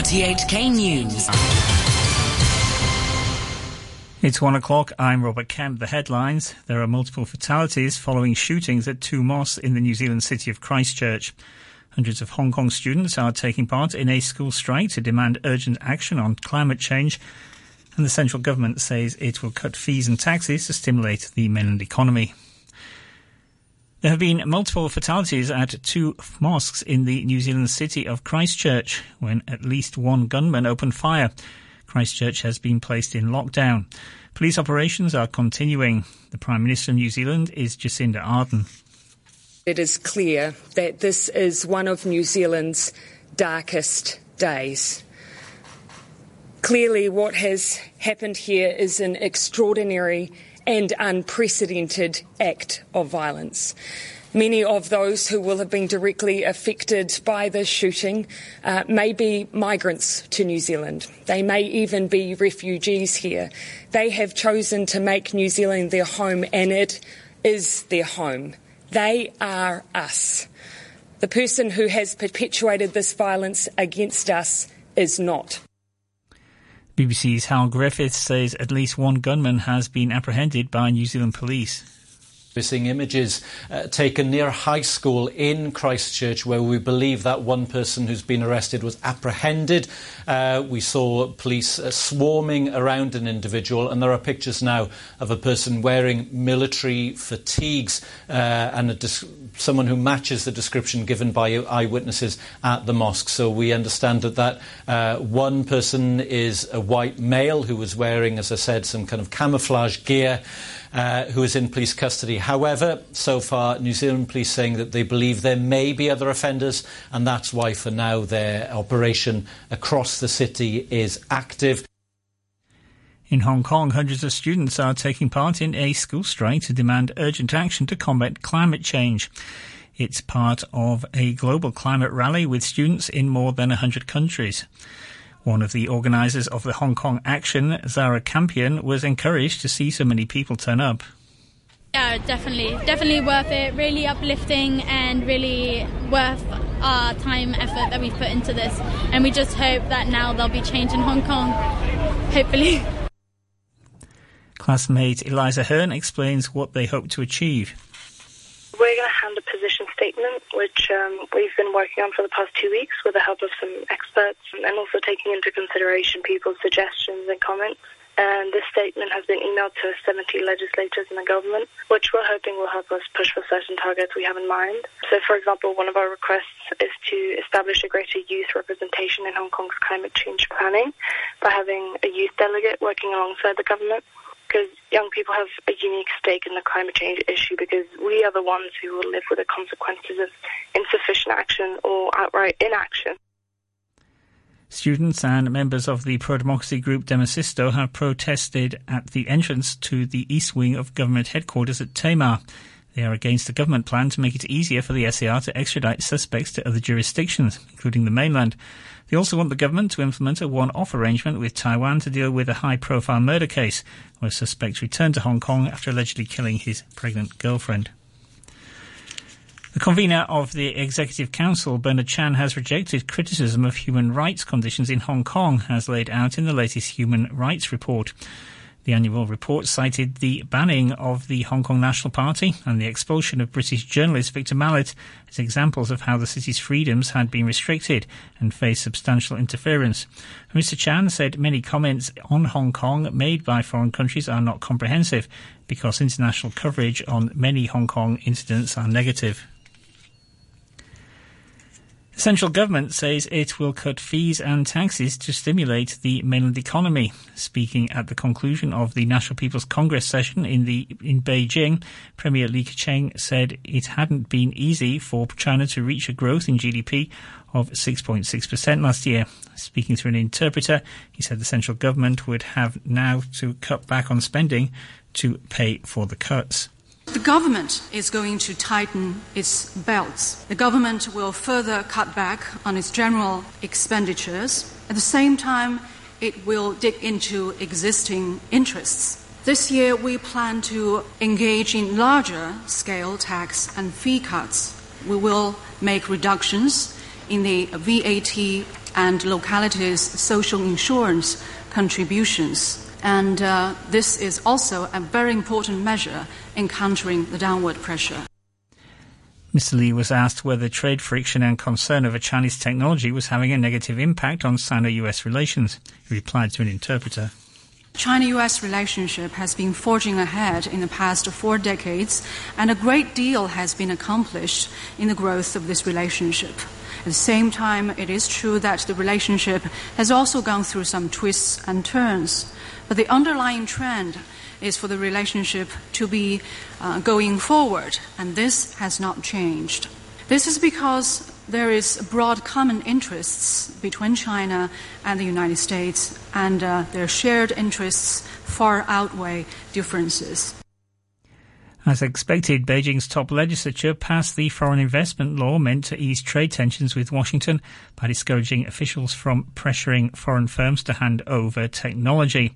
RTHK News. It's one o'clock. I'm Robert Kemp. The headlines. There are multiple fatalities following shootings at two mosques in the New Zealand city of Christchurch. Hundreds of Hong Kong students are taking part in a school strike to demand urgent action on climate change. And the central government says it will cut fees and taxes to stimulate the mainland economy. There have been multiple fatalities at two mosques in the New Zealand city of Christchurch when at least one gunman opened fire. Christchurch has been placed in lockdown. Police operations are continuing. The Prime Minister of New Zealand is Jacinda Ardern. It is clear that this is one of New Zealand's darkest days. Clearly, what has happened here is an extraordinary and unprecedented act of violence. Many of those who will have been directly affected by this shooting uh, may be migrants to New Zealand. They may even be refugees here. They have chosen to make New Zealand their home, and it is their home. They are us. The person who has perpetuated this violence against us is not. BBC's Hywel Griffiths says at least one gunman has been apprehended by New Zealand police. Seeing images uh, taken near high school in Christchurch where we believe that one person who's been arrested was apprehended. Uh, we saw police uh, swarming around an individual, and there are pictures now of a person wearing military fatigues uh, and dis- someone who matches the description given by eyewitnesses at the mosque. So we understand that that uh, one person is a white male who was wearing, as I said, some kind of camouflage gear uh, who is in police custody. However, so far, New Zealand police saying that they believe there may be other offenders, and that's why, for now, their operation across the city is active. In Hong Kong, hundreds of students are taking part in a school strike to demand urgent action to combat climate change. It's part of a global climate rally with students in more than 100 countries. One of the organisers of the Hong Kong action, Zara Campion, was encouraged to see so many people turn up. Yeah, definitely. Definitely worth it. Really uplifting and really worth our time, effort that we've put into this. And we just hope that now there'll be change in Hong Kong. Hopefully. Classmate Eliza Hearn explains what they hope to achieve. We're going to hand a position which um, we've been working on for the past two weeks with the help of some experts and also taking into consideration people's suggestions and comments. And this statement has been emailed to 70 legislators in the government, which we're hoping will help us push for certain targets we have in mind. So, for example, one of our requests is to establish a greater youth representation in Hong Kong's climate change planning by having a youth delegate working alongside the government because young people have a unique stake in the climate change issue because we are the ones who will live with the consequences of insufficient action or outright inaction. Students and members of the pro-democracy group Demosisto have protested at the entrance to the east wing of government headquarters at Tamar. They are against the government plan to make it easier for the SAR to extradite suspects to other jurisdictions, including the mainland. They also want the government to implement a one-off arrangement with Taiwan to deal with a high-profile murder case where a suspect returned to Hong Kong after allegedly killing his pregnant girlfriend. The convener of the Executive Council, Bernard Chan, has rejected criticism of human rights conditions in Hong Kong, as laid out in the latest Human Rights Report. The annual report cited the banning of the Hong Kong National Party and the expulsion of British journalist Victor Mallet as examples of how the city's freedoms had been restricted and faced substantial interference. Mr. Chan said many comments on Hong Kong made by foreign countries are not comprehensive because international coverage on many Hong Kong incidents are negative. Central government says it will cut fees and taxes to stimulate the mainland economy. Speaking at the conclusion of the National People's Congress session in the in Beijing, Premier Li Keqiang said it hadn't been easy for China to reach a growth in GDP of 6.6% last year. Speaking through an interpreter, he said the central government would have now to cut back on spending to pay for the cuts. The government is going to tighten its belts. The government will further cut back on its general expenditures. At the same time, it will dig into existing interests. This year, we plan to engage in larger scale tax and fee cuts. We will make reductions in the VAT and localities' social insurance contributions. And uh, this is also a very important measure in countering the downward pressure. Mr. Li was asked whether trade friction and concern over Chinese technology was having a negative impact on Sino-US relations. He replied to an interpreter. China-US relationship has been forging ahead in the past four decades, and a great deal has been accomplished in the growth of this relationship. At the same time, it is true that the relationship has also gone through some twists and turns. But the underlying trend is for the relationship to be uh, going forward, and this has not changed. This is because there is broad common interests between China and the United States, and uh, their shared interests far outweigh differences. As expected, Beijing's top legislature passed the foreign investment law meant to ease trade tensions with Washington by discouraging officials from pressuring foreign firms to hand over technology.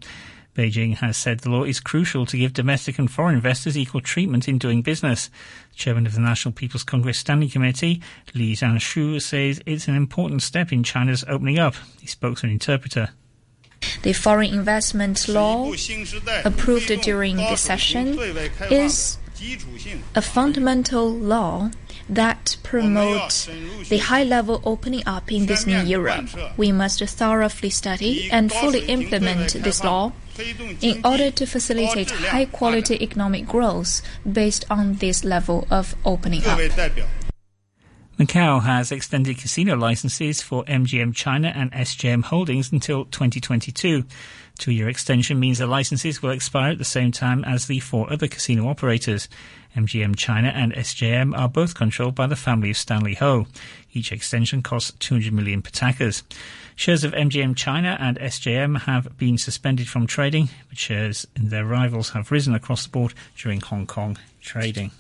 Beijing has said the law is crucial to give domestic and foreign investors equal treatment in doing business. Chairman of the National People's Congress Standing Committee, Li Zhanshu, says it's an important step in China's opening up. He spoke to an interpreter. The foreign investment law approved during the session is a fundamental law that promotes the high level opening up in this new era. We must thoroughly study and fully implement this law in order to facilitate high quality economic growth based on this level of opening up. Macau has extended casino licenses for MGM China and SJM Holdings until 2022. Two-year extension means the licenses will expire at the same time as the four other casino operators. MGM China and SJM are both controlled by the family of Stanley Ho. Each extension costs 200 million patacas. Shares of MGM China and SJM have been suspended from trading, but shares in their rivals have risen across the board during Hong Kong trading.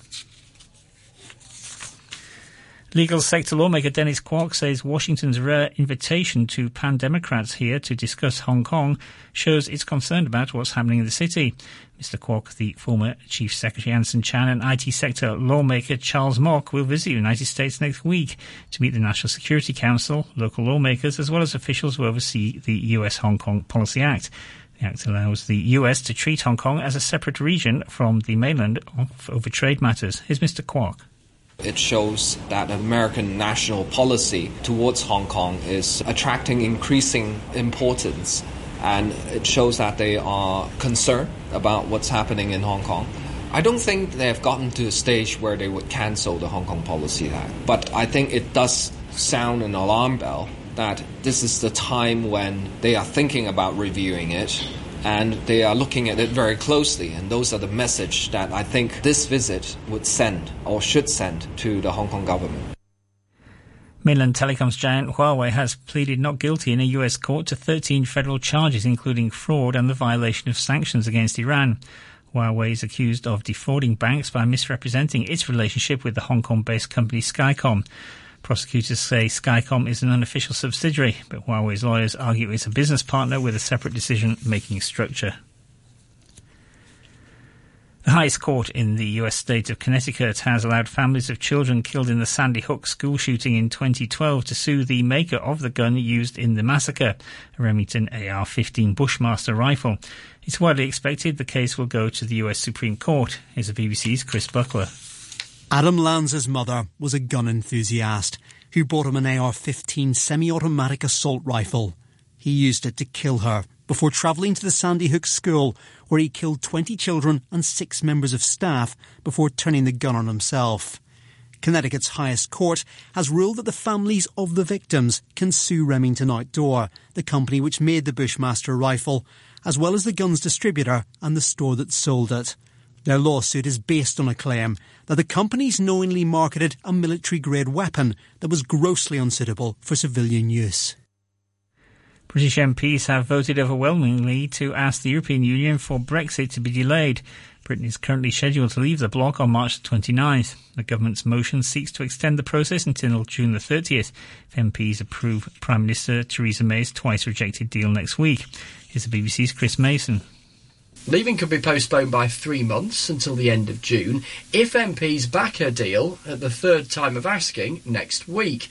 Legal sector lawmaker Dennis Kwok says Washington's rare invitation to pan Democrats here to discuss Hong Kong shows it's concerned about what's happening in the city. Mr. Kwok, the former Chief Secretary Anson Chan, and IT sector lawmaker Charles Mok will visit the United States next week to meet the National Security Council, local lawmakers, as well as officials who oversee the U.S. Hong Kong Policy Act. The act allows the US to treat Hong Kong as a separate region from the mainland over trade matters. Here's Mr. Kwok. It shows that American national policy towards Hong Kong is attracting increasing importance, and it shows that they are concerned about what's happening in Hong Kong. I don't think they have gotten to a stage where they would cancel the Hong Kong Policy Act, but I think it does sound an alarm bell that this is the time when they are thinking about reviewing it and they are looking at it very closely. And those are the message that I think this visit would send or should send to the Hong Kong government. Mainland telecoms giant Huawei has pleaded not guilty in a US court to 13 federal charges, including fraud and the violation of sanctions against Iran. Huawei is accused of defrauding banks by misrepresenting its relationship with the Hong Kong based company Skycom. Prosecutors say Skycom is an unofficial subsidiary, but Huawei's lawyers argue it's a business partner with a separate decision making structure. The highest court in the US state of Connecticut has allowed families of children killed in the Sandy Hook school shooting in 2012 to sue the maker of the gun used in the massacre, a Remington AR-15 Bushmaster rifle. It's widely expected the case will go to the US Supreme Court. Here's the BBC's Chris Buckler. Adam Lanza's mother was a gun enthusiast who bought him an AR-15 semi-automatic assault rifle. He used it to kill her before travelling to the Sandy Hook school where he killed 20 children and six members of staff before turning the gun on himself. Connecticut's highest court has ruled that the families of the victims can sue Remington Outdoor, the company which made the Bushmaster rifle, as well as the gun's distributor and the store that sold it. Their lawsuit is based on a claim that the companies knowingly marketed a military grade weapon that was grossly unsuitable for civilian use. British MPs have voted overwhelmingly to ask the European Union for Brexit to be delayed. Britain is currently scheduled to leave the bloc on March 29th. The government's motion seeks to extend the process until June the 30th if MPs approve Prime Minister Theresa May's twice rejected deal next week. Here's the BBC's Chris Mason. Leaving could be postponed by three months until the end of June if MPs back her deal at the third time of asking next week.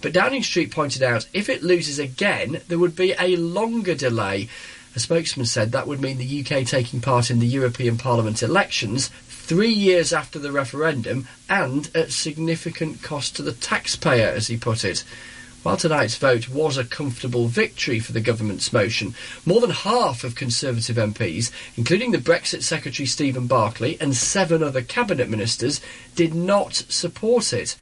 But Downing Street pointed out if it loses again, there would be a longer delay. A spokesman said that would mean the UK taking part in the European Parliament elections three years after the referendum and at significant cost to the taxpayer, as he put it. While tonight's vote was a comfortable victory for the government's motion, more than half of Conservative MPs, including the Brexit Secretary Stephen Barclay and seven other cabinet ministers, did not support it.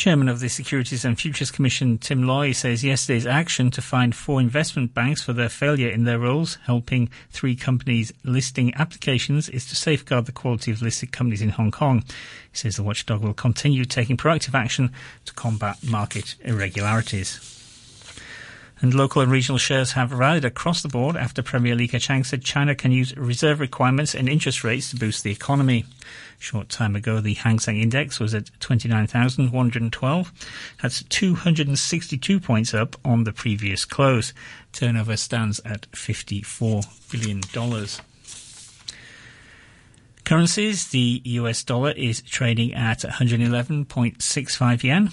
Chairman of the Securities and Futures Commission, Tim Lui, says yesterday's action to find four investment banks for their failure in their roles, helping three companies listing applications, is to safeguard the quality of listed companies in Hong Kong. He says the watchdog will continue taking proactive action to combat market irregularities. And local and regional shares have rallied across the board after Premier Li Keqiang said China can use reserve requirements and interest rates to boost the economy. Short time ago, the Hang Seng Index was at 29,112. That's 262 points up on the previous close. Turnover stands at $54 billion. Currencies, the US dollar is trading at 111.65 yen.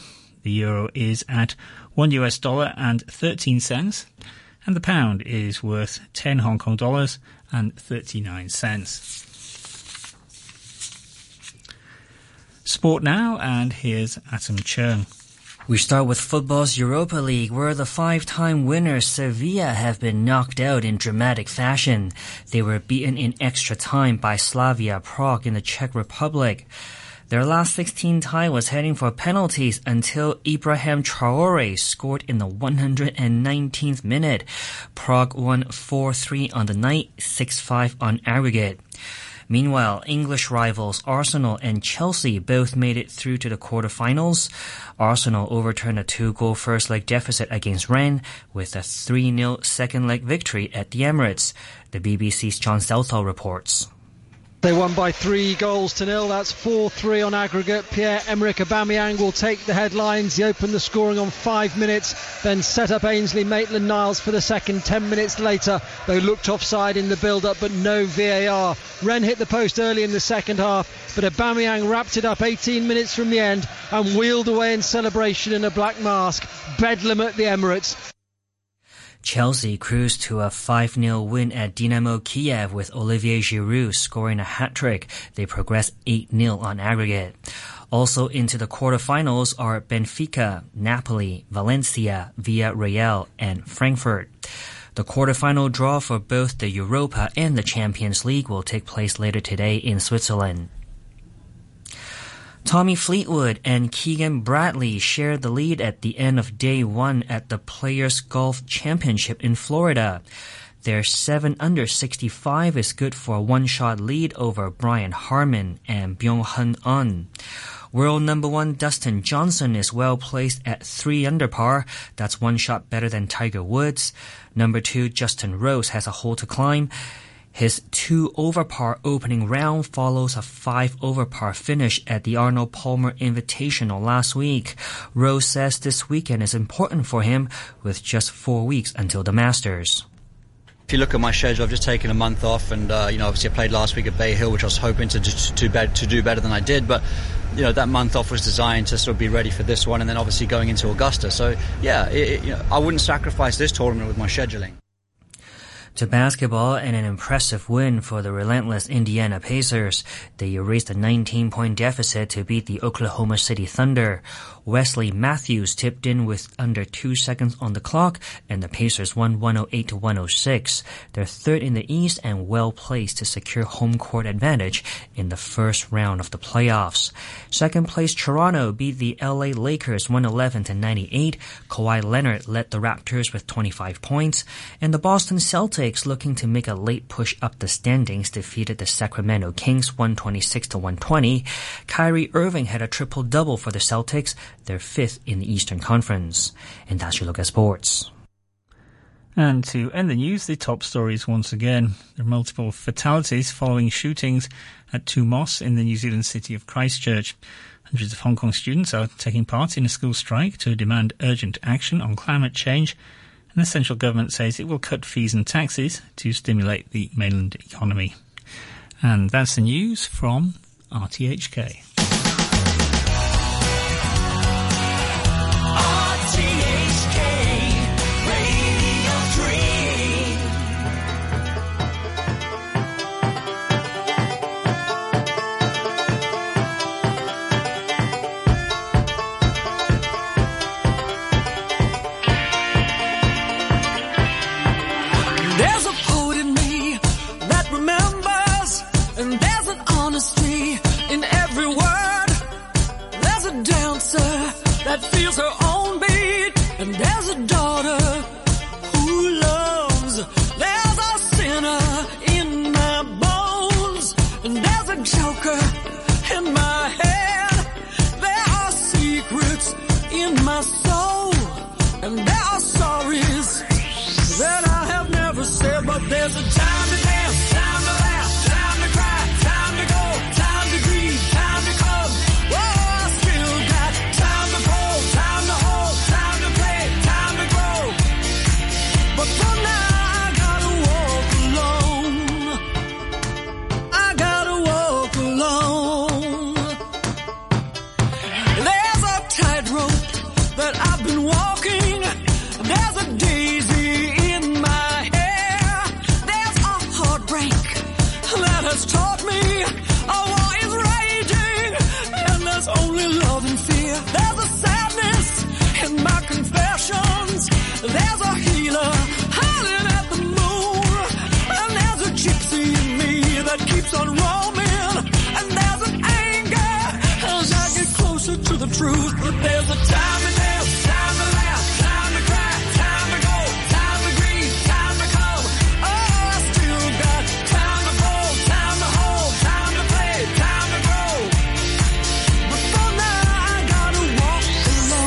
The euro is at 1 US dollar and 13 cents, and the pound is worth 10 Hong Kong dollars and 39 cents. Sport now, and here's Atom Chern. We start with football's Europa League, where the five-time winners Sevilla have been knocked out in dramatic fashion. They were beaten in extra time by Slavia Prague in the Czech Republic. Their last 16 tie was heading for penalties until Ibrahim Traore scored in the 119th minute. Prague won 4-3 on the night, 6-5 on aggregate. Meanwhile, English rivals Arsenal and Chelsea both made it through to the quarterfinals. Arsenal overturned a two-goal first leg deficit against Rennes with a 3-0 second leg victory at the Emirates. The BBC's John Southall reports. They won by three goals to nil. That's 4-3 on aggregate. Pierre-Emerick Aubameyang will take the headlines. He opened the scoring on five minutes, then set up Ainsley Maitland-Niles for the second. Ten minutes later, they looked offside in the build-up, but no VAR. Rennes hit the post early in the second half, but Aubameyang wrapped it up 18 minutes from the end and wheeled away in celebration in a black mask. Bedlam at the Emirates. Chelsea cruised to a 5-0 win at Dynamo Kiev with Olivier Giroud scoring a hat-trick. They progressed 8-0 on aggregate. Also into the quarterfinals are Benfica, Napoli, Valencia, Villarreal, and Frankfurt. The quarterfinal draw for both the Europa and the Champions League will take place later today in Switzerland. Tommy Fleetwood and Keegan Bradley shared the lead at the end of day one at the Players Golf Championship in Florida. Their 7 under 65 is good for a one-shot lead over Brian Harman and Byung Hun An. World number one Dustin Johnson is well placed at 3 under par. That's one shot better than Tiger Woods. Number two Justin Rose has a hole to climb. His two over par opening round follows a five over par finish at the Arnold Palmer Invitational last week. Rose says this weekend is important for him with just four weeks until the Masters. If you look at my schedule, I've just taken a month off, and uh, you know, obviously I played last week at Bay Hill, which I was hoping to to, to, to do better than I did, but you know that month off was designed to sort of be ready for this one, and then obviously going into Augusta. So yeah, it, it, you know, I wouldn't sacrifice this tournament with my scheduling to basketball and an impressive win for the relentless Indiana Pacers. They erased a 19 point deficit to beat the Oklahoma City Thunder. Wesley Matthews tipped in with under two seconds on the clock, and the Pacers won 108 to 106. They're third in the East and well placed to secure home court advantage in the first round of the playoffs. Second place Toronto beat the LA Lakers 111 to 98. Kawhi Leonard led the Raptors with 25 points, and the Boston Celtics, looking to make a late push up the standings, defeated the Sacramento Kings 126 to 120. Kyrie Irving had a triple double for the Celtics they're fifth in the Eastern Conference. And that's your look at sports. And to end the news, the top stories once again. There are multiple fatalities following shootings at two mosques in the New Zealand city of Christchurch. Hundreds of Hong Kong students are taking part in a school strike to demand urgent action on climate change. And the central government says it will cut fees and taxes to stimulate the mainland economy. And that's the news from RTHK. truth, but there's a time.